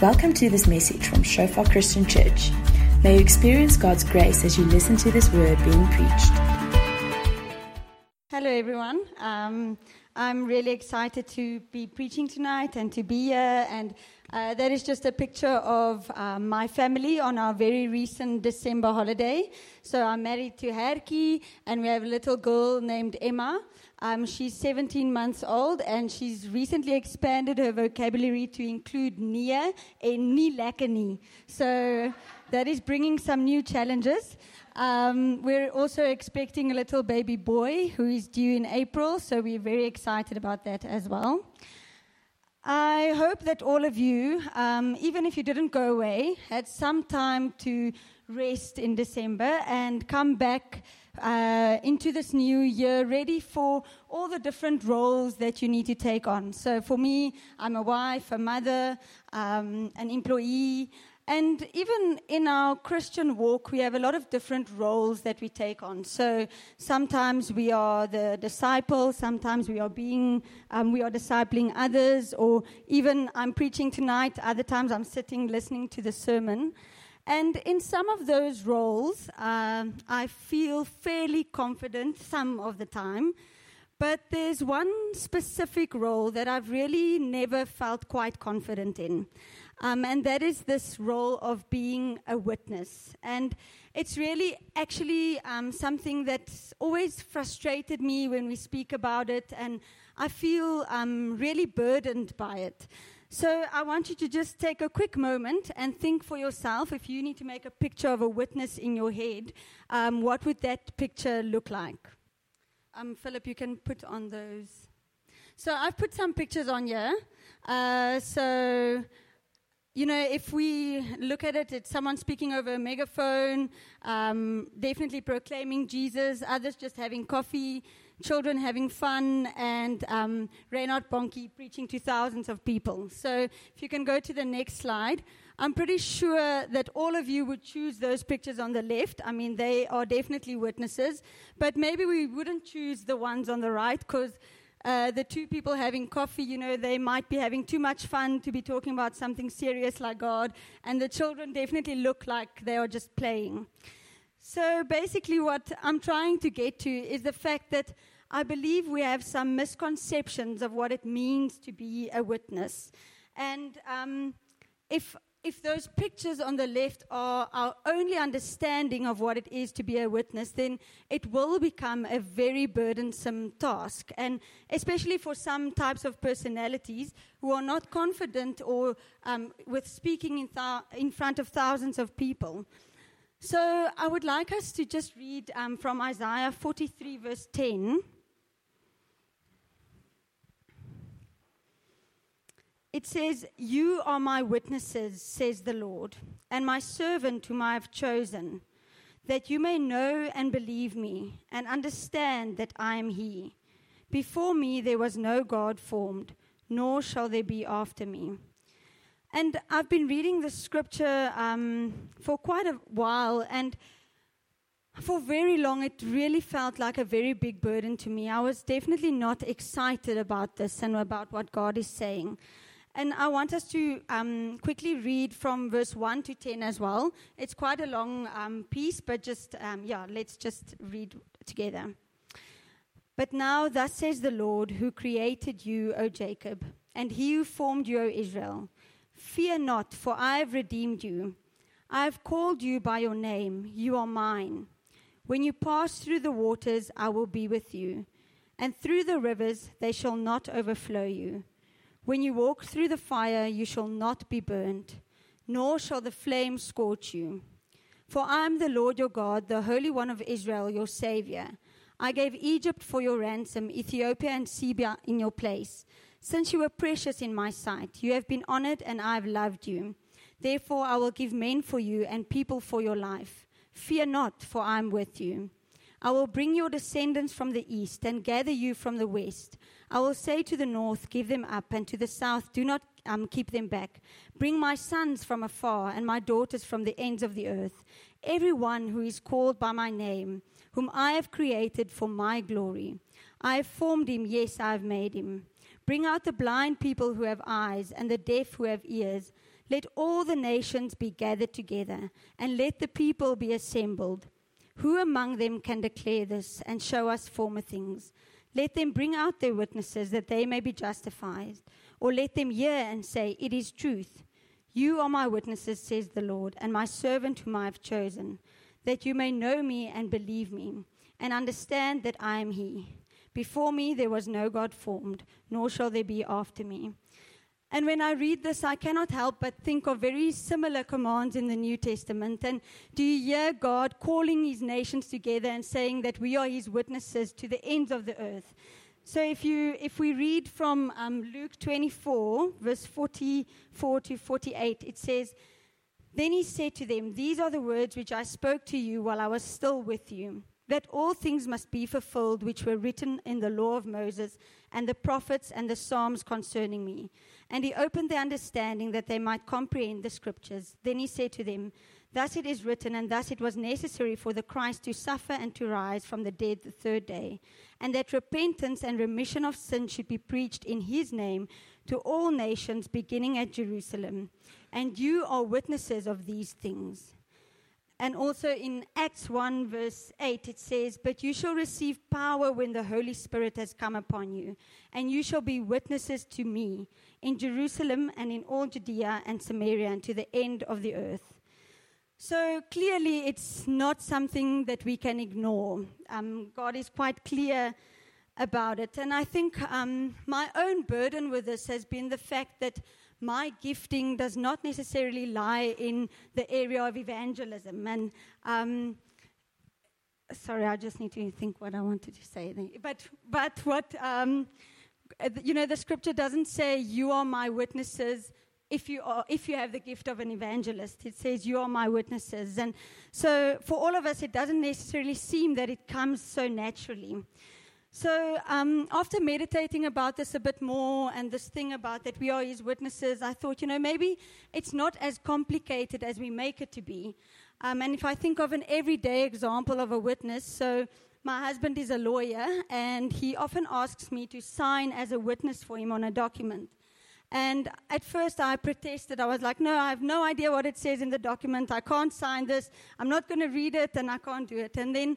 Welcome to this message from Shofar Christian Church. May you experience God's grace as you listen to this word being preached. Hello, everyone. Um, I'm really excited to be preaching tonight and to be here. And uh, that is just a picture of uh, my family on our very recent December holiday. So I'm married to Herky, and we have a little girl named Emma. Um, she's 17 months old and she's recently expanded her vocabulary to include Nia and Nilakani. So that is bringing some new challenges. Um, we're also expecting a little baby boy who is due in April, so we're very excited about that as well. I hope that all of you, um, even if you didn't go away, had some time to rest in December and come back uh, into this new year ready for all the different roles that you need to take on. So, for me, I'm a wife, a mother, um, an employee, and even in our Christian walk, we have a lot of different roles that we take on. So sometimes we are the disciple, sometimes we are being, um, we are discipling others, or even I'm preaching tonight, other times I'm sitting listening to the sermon. And in some of those roles, um, I feel fairly confident some of the time. But there's one specific role that I've really never felt quite confident in. Um, and that is this role of being a witness. And it's really actually um, something that's always frustrated me when we speak about it. And I feel um, really burdened by it. So I want you to just take a quick moment and think for yourself if you need to make a picture of a witness in your head, um, what would that picture look like? Um, Philip, you can put on those. So I've put some pictures on here. Uh, so you know, if we look at it, it's someone speaking over a megaphone, um, definitely proclaiming Jesus, others just having coffee, children having fun, and um, Reinhard Bonnke preaching to thousands of people. So if you can go to the next slide. I'm pretty sure that all of you would choose those pictures on the left. I mean, they are definitely witnesses, but maybe we wouldn't choose the ones on the right because uh, the two people having coffee, you know, they might be having too much fun to be talking about something serious like God, and the children definitely look like they are just playing. So basically, what I'm trying to get to is the fact that I believe we have some misconceptions of what it means to be a witness. And um, if if those pictures on the left are our only understanding of what it is to be a witness, then it will become a very burdensome task. And especially for some types of personalities who are not confident or um, with speaking in, th- in, front of thousands of people. So I would like us to just read um, from Isaiah 43, verse 10. It says, You are my witnesses, says the Lord, and my servant whom I have chosen, that you may know and believe me, and understand that I am He. Before me there was no God formed, nor shall there be after me. And I've been reading the scripture um, for quite a while, and for very long, it really felt like a very big burden to me. I was definitely not excited about this and about what God is saying. And I want us to um, quickly read from verse 1 to 10 as well. It's quite a long um, piece, but just, um, yeah, let's just read together. But now, thus says the Lord, who created you, O Jacob, and he who formed you, O Israel Fear not, for I have redeemed you. I have called you by your name. You are mine. When you pass through the waters, I will be with you, and through the rivers, they shall not overflow you. When you walk through the fire, you shall not be burned, nor shall the flame scorch you. For I am the Lord your God, the Holy One of Israel, your Savior. I gave Egypt for your ransom, Ethiopia and Seba in your place. Since you were precious in my sight, you have been honored, and I have loved you. Therefore, I will give men for you and people for your life. Fear not, for I am with you. I will bring your descendants from the east and gather you from the west. I will say to the north, Give them up, and to the south, Do not um, keep them back. Bring my sons from afar and my daughters from the ends of the earth. Everyone who is called by my name, whom I have created for my glory. I have formed him, yes, I have made him. Bring out the blind people who have eyes and the deaf who have ears. Let all the nations be gathered together, and let the people be assembled. Who among them can declare this and show us former things? Let them bring out their witnesses that they may be justified, or let them hear and say, It is truth. You are my witnesses, says the Lord, and my servant whom I have chosen, that you may know me and believe me, and understand that I am He. Before me there was no God formed, nor shall there be after me. And when I read this, I cannot help but think of very similar commands in the New Testament. And do you hear God calling his nations together and saying that we are his witnesses to the ends of the earth? So if, you, if we read from um, Luke 24, verse 44 to 48, it says, Then he said to them, These are the words which I spoke to you while I was still with you that all things must be fulfilled which were written in the law of Moses and the prophets and the Psalms concerning me. And he opened their understanding that they might comprehend the scriptures. Then he said to them, Thus it is written, and thus it was necessary for the Christ to suffer and to rise from the dead the third day, and that repentance and remission of sin should be preached in his name to all nations, beginning at Jerusalem. And you are witnesses of these things. And also in Acts 1, verse 8, it says, But you shall receive power when the Holy Spirit has come upon you, and you shall be witnesses to me in Jerusalem and in all Judea and Samaria and to the end of the earth. So clearly, it's not something that we can ignore. Um, God is quite clear about it. And I think um, my own burden with this has been the fact that my gifting does not necessarily lie in the area of evangelism. And um, sorry, I just need to think what I wanted to say. But, but what, um, you know, the scripture doesn't say, You are my witnesses. If you, are, if you have the gift of an evangelist, it says, You are my witnesses. And so, for all of us, it doesn't necessarily seem that it comes so naturally. So, um, after meditating about this a bit more and this thing about that we are his witnesses, I thought, you know, maybe it's not as complicated as we make it to be. Um, and if I think of an everyday example of a witness, so my husband is a lawyer and he often asks me to sign as a witness for him on a document. And at first I protested. I was like, no, I have no idea what it says in the document. I can't sign this. I'm not going to read it and I can't do it. And then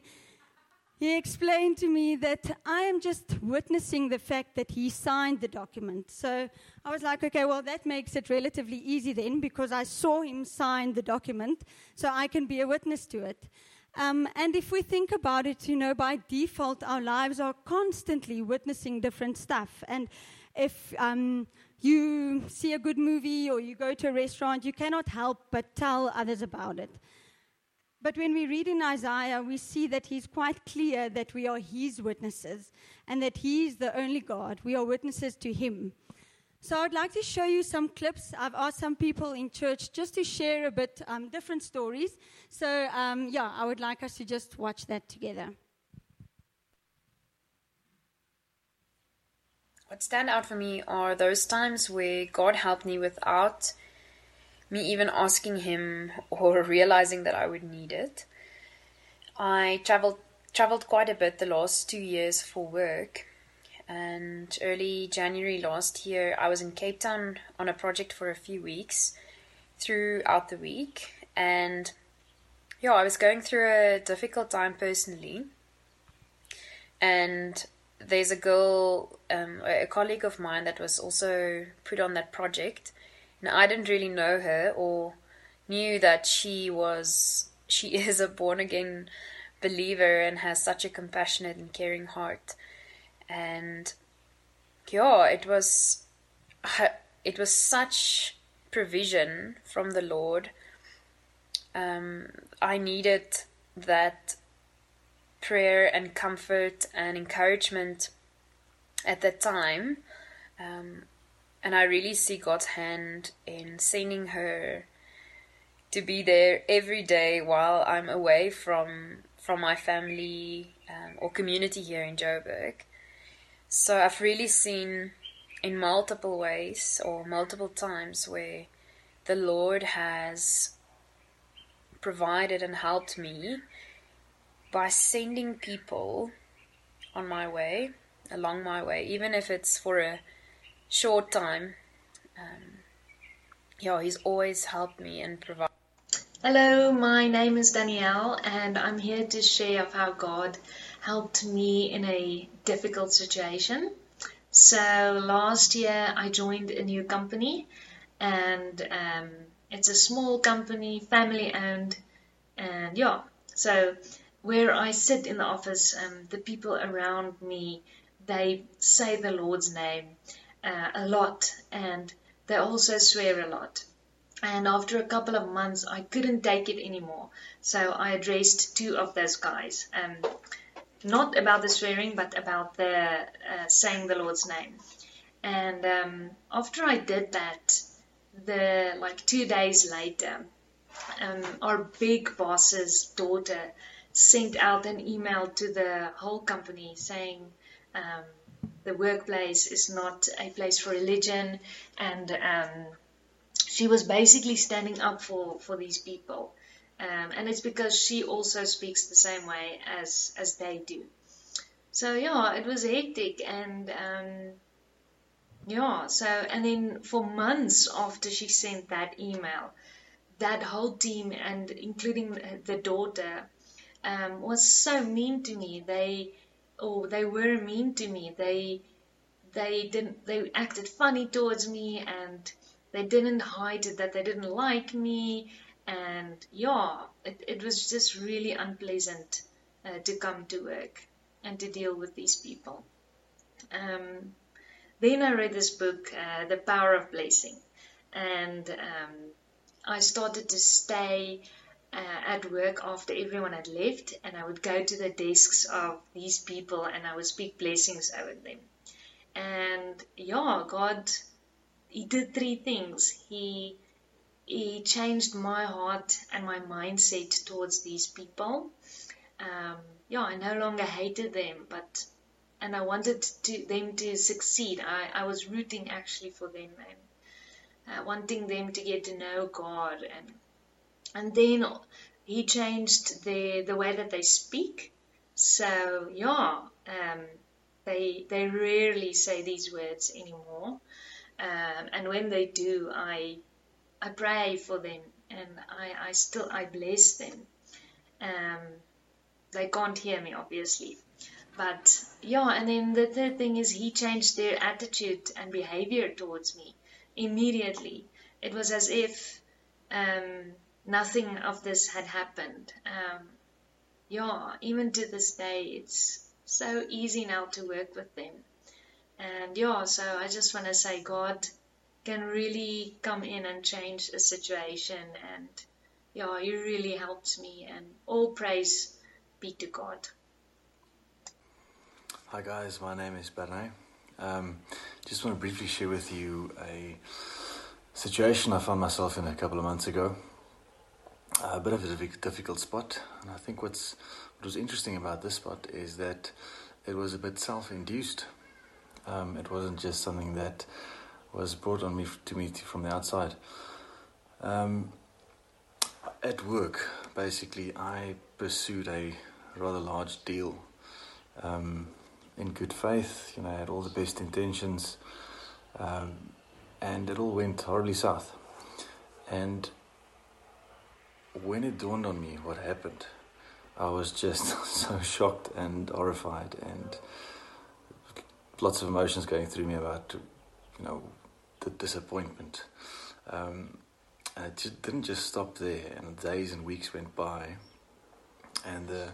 he explained to me that I am just witnessing the fact that he signed the document. So I was like, okay, well, that makes it relatively easy then because I saw him sign the document, so I can be a witness to it. Um, and if we think about it, you know, by default, our lives are constantly witnessing different stuff. And if um, you see a good movie or you go to a restaurant, you cannot help but tell others about it. But when we read in Isaiah, we see that he's quite clear that we are his witnesses and that he is the only God. We are witnesses to him. So I'd like to show you some clips. I've asked some people in church just to share a bit um, different stories. So um, yeah, I would like us to just watch that together. What stand out for me are those times where God helped me without me even asking him or realizing that I would need it. I traveled traveled quite a bit the last two years for work, and early January last year I was in Cape Town on a project for a few weeks throughout the week, and yeah, I was going through a difficult time personally, and there's a girl, um, a colleague of mine that was also put on that project now, I didn't really know her or knew that she was she is a born again believer and has such a compassionate and caring heart. And yeah, it was it was such provision from the Lord. Um, I needed that prayer and comfort and encouragement at that time. Um, and I really see God's hand in sending her to be there every day while I'm away from from my family um, or community here in Joburg. So I've really seen in multiple ways or multiple times where the Lord has provided and helped me by sending people on my way, along my way, even if it's for a short time. Um, yeah, he's always helped me and provided. Hello, my name is Danielle, and I'm here to share of how God helped me in a difficult situation. So last year I joined a new company, and um, it's a small company, family owned, and yeah. So where I sit in the office, um, the people around me they say the Lord's name uh, a lot, and they also swear a lot. And after a couple of months, I couldn't take it anymore. So I addressed two of those guys. Um, not about the swearing, but about the uh, saying the Lord's name. And um, after I did that, the like two days later, um, our big boss's daughter sent out an email to the whole company saying um, the workplace is not a place for religion and um, she was basically standing up for, for these people. Um, and it's because she also speaks the same way as, as they do. So yeah, it was hectic and um, yeah, so and then for months after she sent that email, that whole team and including the daughter um, was so mean to me. They or they were mean to me. They they didn't they acted funny towards me and they didn't hide that they didn't like me. And yeah it, it was just really unpleasant uh, to come to work and to deal with these people. Um, then i read this book uh, the power of blessing. And um, i started to stay uh, at work after everyone had left and i would go to the desks of these people and i would speak blessings over them and yeah god he did three things. He he changed my heart and my mindset towards these people. Um, yeah, I no longer hated them, but and I wanted to, them to succeed. I, I was rooting actually for them and uh, wanting them to get to know God and and then he changed the the way that they speak. So yeah, um, they they rarely say these words anymore. Um, and when they do, I I pray for them and I, I still I bless them. Um, they can't hear me obviously, but yeah. And then the third thing is he changed their attitude and behavior towards me immediately. It was as if um, nothing of this had happened. Um, yeah, even to this day, it's so easy now to work with them. And yeah, so I just want to say God can really come in and change a situation. And yeah, He really helps me. And all praise be to God. Hi guys, my name is Bernay. Um, just want to briefly share with you a situation I found myself in a couple of months ago. A bit of a difficult spot, and I think what's what was interesting about this spot is that it was a bit self-induced. Um, it wasn't just something that was brought on me to me from the outside. Um, at work, basically, I pursued a rather large deal um, in good faith. You know, I had all the best intentions, um, and it all went horribly south. And when it dawned on me what happened, I was just so shocked and horrified and lots of emotions going through me about, you know, the disappointment. Um, and it just didn't just stop there, and days and weeks went by, and the,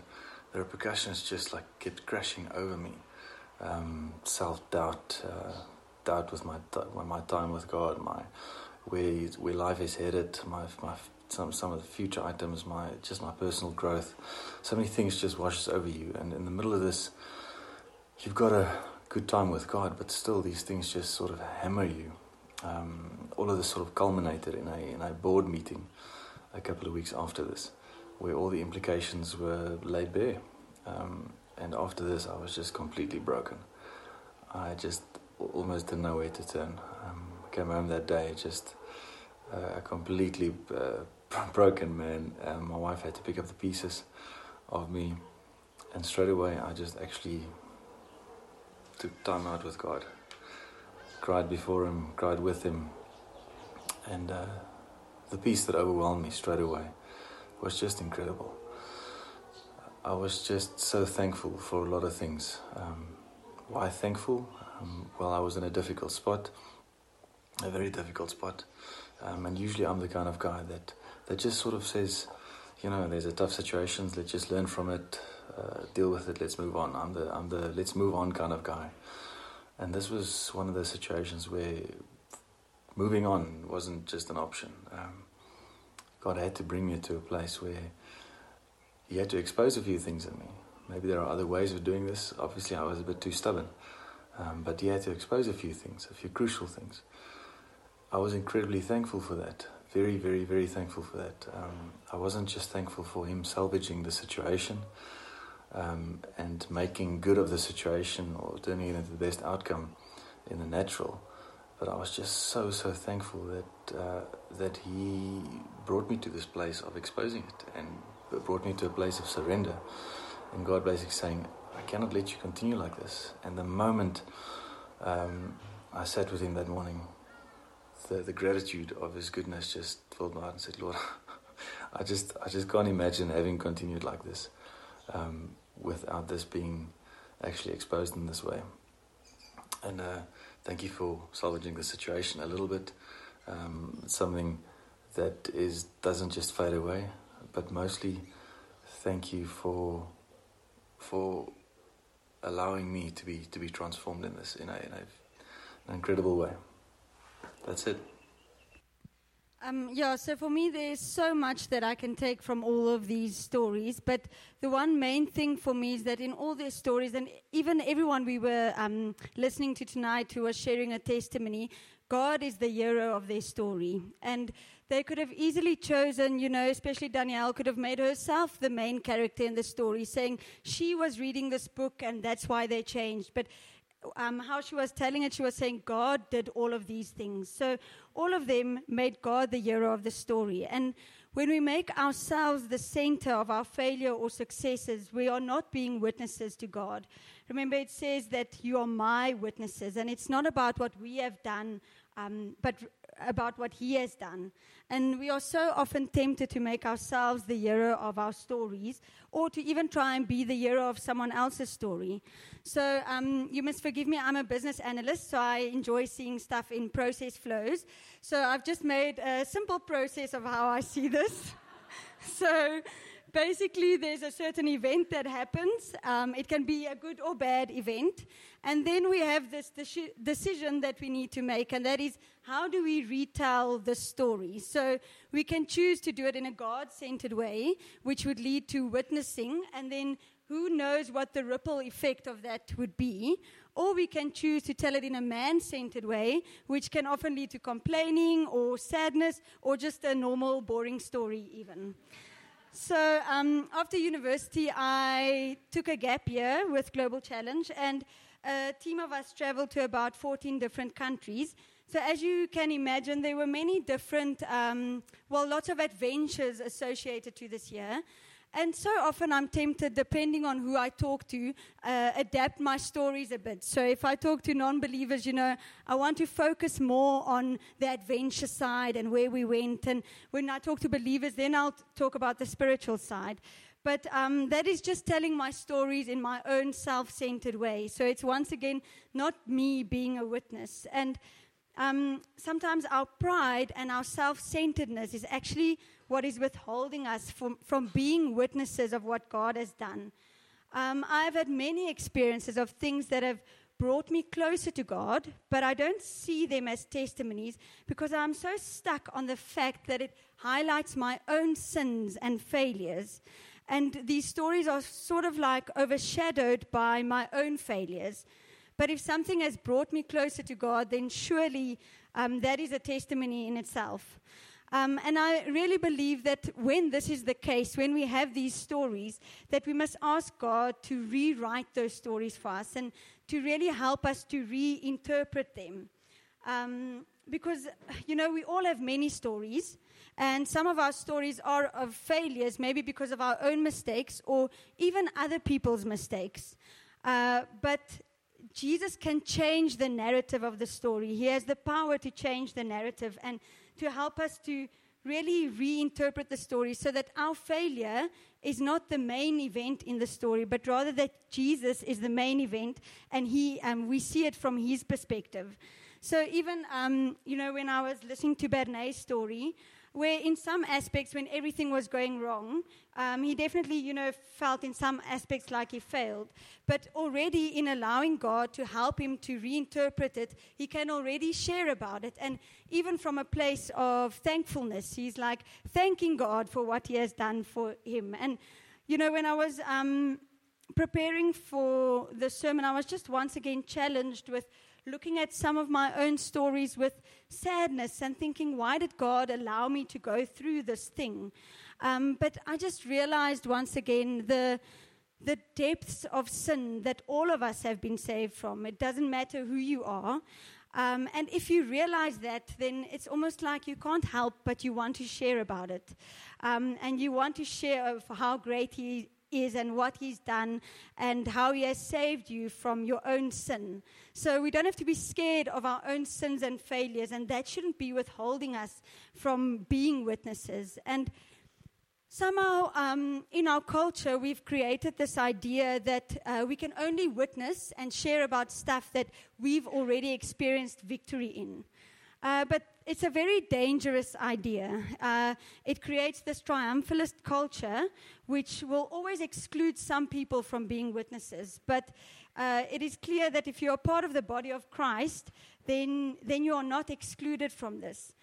the repercussions just like kept crashing over me. Um, Self doubt, uh, doubt with my my time with God, my where where life is headed, my my some some of the future items, my just my personal growth. So many things just washes over you, and in the middle of this, you've got a good time with God, but still these things just sort of hammer you. Um, all of this sort of culminated in a, in a board meeting a couple of weeks after this, where all the implications were laid bare. Um, and after this, I was just completely broken. I just almost didn't know where to turn. Um, came home that day just uh, completely uh, broken man. Um, my wife had to pick up the pieces of me, and straight away I just actually took time out with God. cried before him, cried with him, and uh, the peace that overwhelmed me straight away was just incredible. I was just so thankful for a lot of things. Um, why thankful? Um, well, I was in a difficult spot, a very difficult spot, um, and usually I'm the kind of guy that that just sort of says, you know, there's a tough situation. Let's just learn from it, uh, deal with it. Let's move on. I'm the I'm the let's move on kind of guy, and this was one of those situations where moving on wasn't just an option. Um, God had to bring me to a place where He had to expose a few things in me. Maybe there are other ways of doing this. Obviously, I was a bit too stubborn, um, but He had to expose a few things, a few crucial things. I was incredibly thankful for that. Very, very, very thankful for that. Um, I wasn't just thankful for Him salvaging the situation um, and making good of the situation or turning it into the best outcome in the natural. But I was just so so thankful that uh, that He brought me to this place of exposing it and brought me to a place of surrender. And God basically saying, "I cannot let you continue like this." And the moment um, I sat with Him that morning, the, the gratitude of His goodness just filled my heart and said, "Lord, I just I just can't imagine having continued like this um, without this being actually exposed in this way." And uh, thank you for salvaging the situation a little bit. Um, something that is doesn't just fade away, but mostly thank you for for allowing me to be to be transformed in this in a, in a an incredible way. That's it. Um, yeah, so for me, there's so much that I can take from all of these stories. But the one main thing for me is that in all these stories, and even everyone we were um, listening to tonight who was sharing a testimony, God is the hero of their story. And they could have easily chosen, you know, especially Danielle could have made herself the main character in the story, saying she was reading this book and that's why they changed. But um, how she was telling it, she was saying God did all of these things. So all of them made God the hero of the story. And when we make ourselves the center of our failure or successes, we are not being witnesses to God. Remember, it says that you are my witnesses, and it's not about what we have done, um, but about what He has done. And we are so often tempted to make ourselves the hero of our stories, or to even try and be the hero of someone else's story. So um, you must forgive me, I'm a business analyst, so I enjoy seeing stuff in process flows. So I've just made a simple process of how I see this. so basically, there's a certain event that happens. Um, it can be a good or bad event. And then we have this de- decision that we need to make, and that is how do we retell the story? So we can choose to do it in a God centered way, which would lead to witnessing, and then who knows what the ripple effect of that would be. Or we can choose to tell it in a man centered way, which can often lead to complaining or sadness or just a normal, boring story, even. So, um, after university, I took a gap year with Global Challenge, and a team of us traveled to about 14 different countries. So, as you can imagine, there were many different, um, well, lots of adventures associated to this year. And so often I'm tempted, depending on who I talk to, uh, adapt my stories a bit. So if I talk to non believers, you know, I want to focus more on the adventure side and where we went. And when I talk to believers, then I'll talk about the spiritual side. But um, that is just telling my stories in my own self centered way. So it's once again not me being a witness. And um, sometimes our pride and our self centeredness is actually what is withholding us from, from being witnesses of what God has done. Um, I've had many experiences of things that have brought me closer to God, but I don't see them as testimonies because I'm so stuck on the fact that it highlights my own sins and failures. And these stories are sort of like overshadowed by my own failures. But if something has brought me closer to God, then surely um, that is a testimony in itself. Um, and I really believe that when this is the case, when we have these stories, that we must ask God to rewrite those stories for us and to really help us to reinterpret them. Um, because, you know, we all have many stories, and some of our stories are of failures, maybe because of our own mistakes or even other people's mistakes. Uh, but Jesus can change the narrative of the story. He has the power to change the narrative and to help us to really reinterpret the story so that our failure is not the main event in the story, but rather that Jesus is the main event and he, um, we see it from his perspective. So even, um, you know, when I was listening to Bernay's story, where in some aspects, when everything was going wrong, um, he definitely, you know, felt in some aspects like he failed. But already in allowing God to help him to reinterpret it, he can already share about it. And even from a place of thankfulness, he's like thanking God for what he has done for him. And, you know, when I was um, preparing for the sermon, I was just once again challenged with looking at some of my own stories with sadness and thinking, why did God allow me to go through this thing? Um, but I just realized once again the the depths of sin that all of us have been saved from. It doesn't matter who you are. Um, and if you realize that, then it's almost like you can't help but you want to share about it. Um, and you want to share of how great He is and what He's done and how He has saved you from your own sin. So we don't have to be scared of our own sins and failures, and that shouldn't be withholding us from being witnesses. And Somehow, um, in our culture, we've created this idea that uh, we can only witness and share about stuff that we've already experienced victory in. Uh, but it's a very dangerous idea. Uh, it creates this triumphalist culture, which will always exclude some people from being witnesses. But uh, it is clear that if you're part of the body of Christ, then, then you are not excluded from this.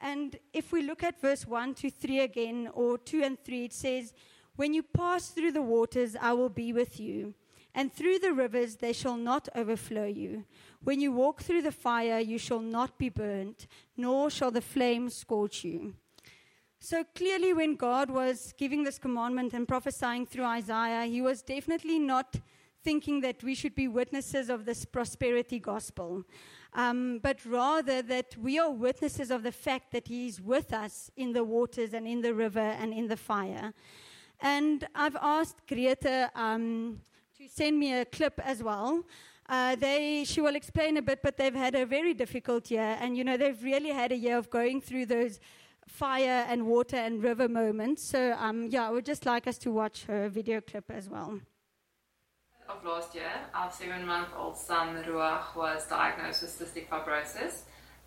And if we look at verse 1 to 3 again, or 2 and 3, it says, When you pass through the waters, I will be with you, and through the rivers, they shall not overflow you. When you walk through the fire, you shall not be burnt, nor shall the flames scorch you. So clearly, when God was giving this commandment and prophesying through Isaiah, he was definitely not thinking that we should be witnesses of this prosperity gospel, um, but rather that we are witnesses of the fact that He is with us in the waters and in the river and in the fire. And I've asked Greta um, to send me a clip as well. Uh, they, she will explain a bit, but they've had a very difficult year, and you know they've really had a year of going through those fire and water and river moments. So um, yeah, I would just like us to watch her video clip as well of last year, our seven month old son Ruach was diagnosed with cystic fibrosis,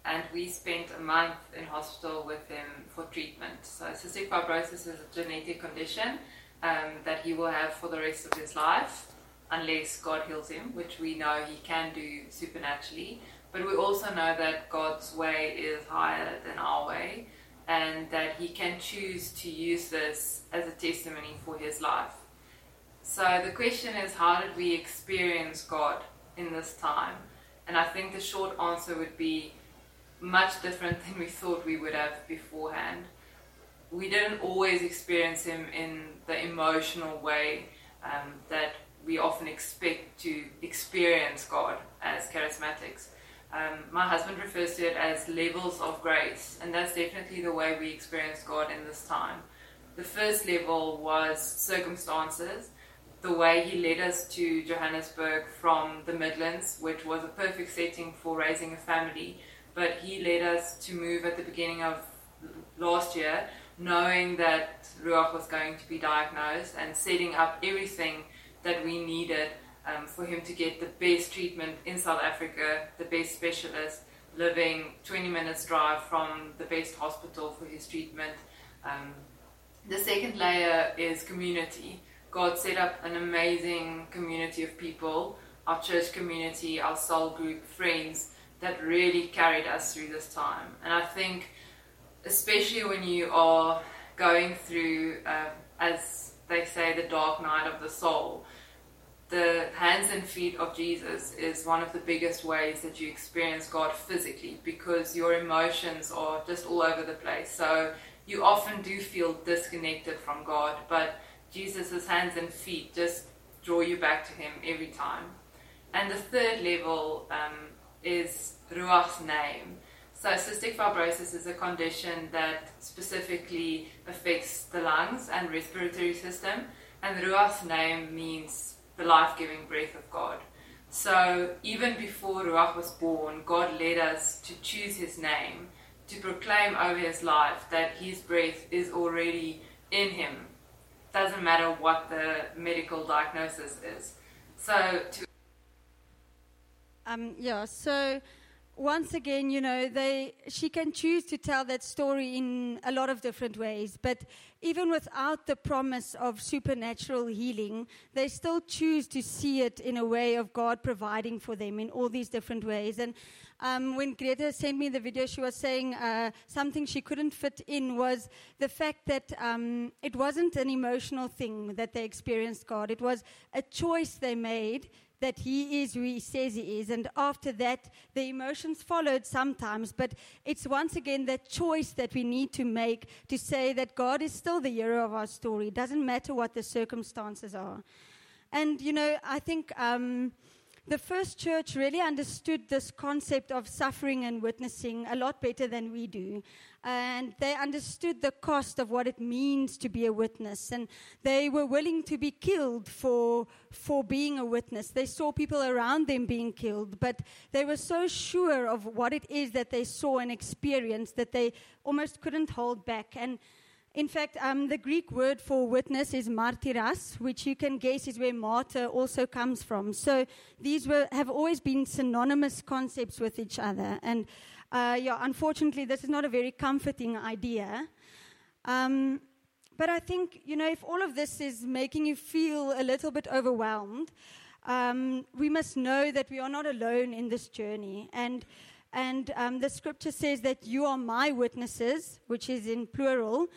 and we spent a month in hospital with him for treatment. So, cystic fibrosis is a genetic condition um, that he will have for the rest of his life unless God heals him, which we know he can do supernaturally. But we also know that God's way is higher than our way, and that he can choose to use this as a testimony for his life. So the question is, how did we experience God in this time? And I think the short answer would be much different than we thought we would have beforehand. We didn't always experience Him in the emotional way um, that we often expect to experience God as charismatics. Um, my husband refers to it as levels of grace, and that's definitely the way we experience God in this time. The first level was circumstances, the way he led us to Johannesburg from the Midlands, which was a perfect setting for raising a family. But he led us to move at the beginning of last year, knowing that Ruach was going to be diagnosed and setting up everything that we needed um, for him to get the best treatment in South Africa, the best specialist, living 20 minutes drive from the best hospital for his treatment. Um, the second layer is community. God set up an amazing community of people, our church community, our soul group, friends, that really carried us through this time. And I think, especially when you are going through, uh, as they say, the dark night of the soul, the hands and feet of Jesus is one of the biggest ways that you experience God physically because your emotions are just all over the place. So you often do feel disconnected from God, but Jesus' hands and feet just draw you back to Him every time. And the third level um, is Ruach's name. So, cystic fibrosis is a condition that specifically affects the lungs and respiratory system, and Ruach's name means the life giving breath of God. So even before Ruach was born, God led us to choose his name, to proclaim over his life that his breath is already in him. Doesn't matter what the medical diagnosis is. So to Um, yeah, so once again, you know, they, she can choose to tell that story in a lot of different ways, but even without the promise of supernatural healing, they still choose to see it in a way of God providing for them in all these different ways. And um, when Greta sent me the video, she was saying uh, something she couldn't fit in was the fact that um, it wasn't an emotional thing that they experienced God, it was a choice they made that he is who he says he is. And after that, the emotions followed sometimes. But it's once again that choice that we need to make to say that God is still the hero of our story. It doesn't matter what the circumstances are. And, you know, I think. Um, the first church really understood this concept of suffering and witnessing a lot better than we do. And they understood the cost of what it means to be a witness. And they were willing to be killed for, for being a witness. They saw people around them being killed, but they were so sure of what it is that they saw and experienced that they almost couldn't hold back. And in fact, um, the Greek word for witness is martyras, which you can guess is where martyr also comes from. So these were, have always been synonymous concepts with each other. And uh, yeah, unfortunately, this is not a very comforting idea. Um, but I think, you know, if all of this is making you feel a little bit overwhelmed, um, we must know that we are not alone in this journey. And, and um, the scripture says that you are my witnesses, which is in plural,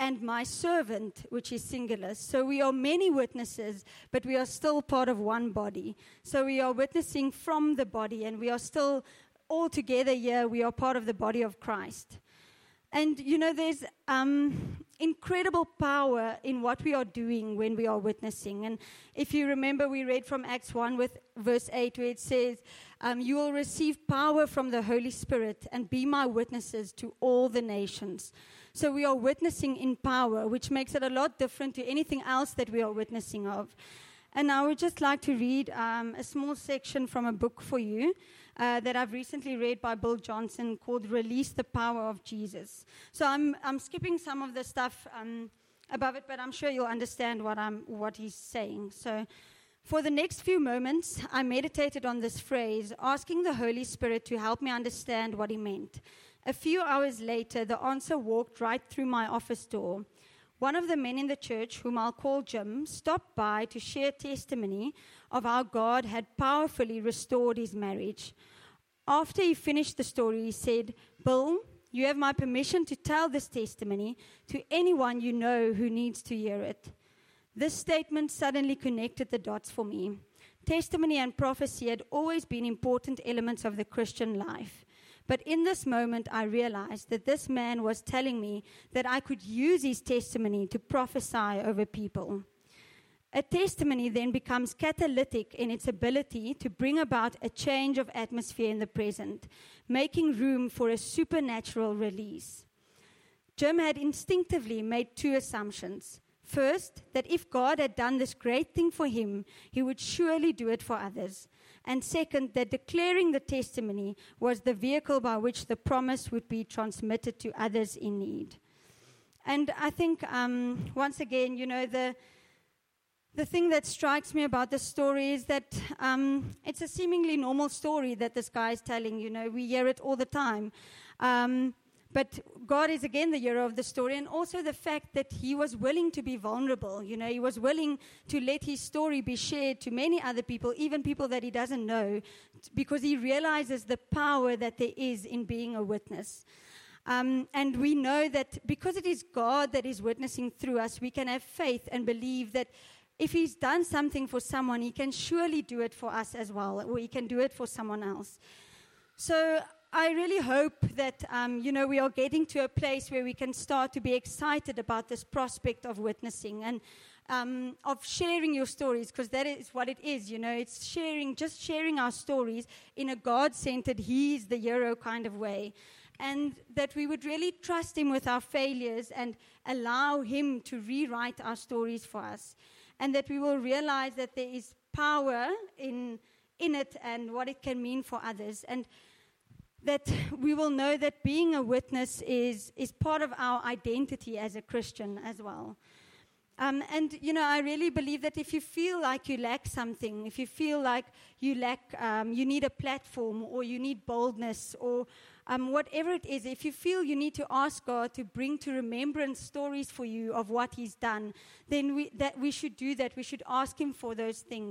and my servant, which is singular. So we are many witnesses, but we are still part of one body. So we are witnessing from the body, and we are still all together here. We are part of the body of Christ. And you know, there's um, incredible power in what we are doing when we are witnessing. And if you remember, we read from Acts 1 with verse 8, where it says, um, You will receive power from the Holy Spirit and be my witnesses to all the nations. So we are witnessing in power, which makes it a lot different to anything else that we are witnessing of. And I would just like to read um, a small section from a book for you uh, that I've recently read by Bill Johnson called Release the Power of Jesus. So I'm, I'm skipping some of the stuff um, above it, but I'm sure you'll understand what, I'm, what he's saying. So for the next few moments, I meditated on this phrase, asking the Holy Spirit to help me understand what he meant. A few hours later, the answer walked right through my office door. One of the men in the church, whom I'll call Jim, stopped by to share testimony of how God had powerfully restored his marriage. After he finished the story, he said, Bill, you have my permission to tell this testimony to anyone you know who needs to hear it. This statement suddenly connected the dots for me. Testimony and prophecy had always been important elements of the Christian life. But in this moment, I realized that this man was telling me that I could use his testimony to prophesy over people. A testimony then becomes catalytic in its ability to bring about a change of atmosphere in the present, making room for a supernatural release. Jim had instinctively made two assumptions. First, that if God had done this great thing for him, he would surely do it for others and second, that declaring the testimony was the vehicle by which the promise would be transmitted to others in need. And I think, um, once again, you know, the, the thing that strikes me about this story is that um, it's a seemingly normal story that this guy is telling. You know, we hear it all the time. Um, but God is again the hero of the story, and also the fact that he was willing to be vulnerable. You know, he was willing to let his story be shared to many other people, even people that he doesn't know, because he realizes the power that there is in being a witness. Um, and we know that because it is God that is witnessing through us, we can have faith and believe that if He's done something for someone, He can surely do it for us as well, or He can do it for someone else. So I really hope that um, you know we are getting to a place where we can start to be excited about this prospect of witnessing and um, of sharing your stories because that is what it is. You know, it's sharing, just sharing our stories in a God-centered, He's the hero kind of way, and that we would really trust Him with our failures and allow Him to rewrite our stories for us, and that we will realize that there is power in in it and what it can mean for others. And that we will know that being a witness is, is part of our identity as a Christian as well. Um, and, you know, I really believe that if you feel like you lack something, if you feel like you lack, um, you need a platform or you need boldness or um, whatever it is, if you feel you need to ask God to bring to remembrance stories for you of what He's done, then we, that we should do that. We should ask Him for those things.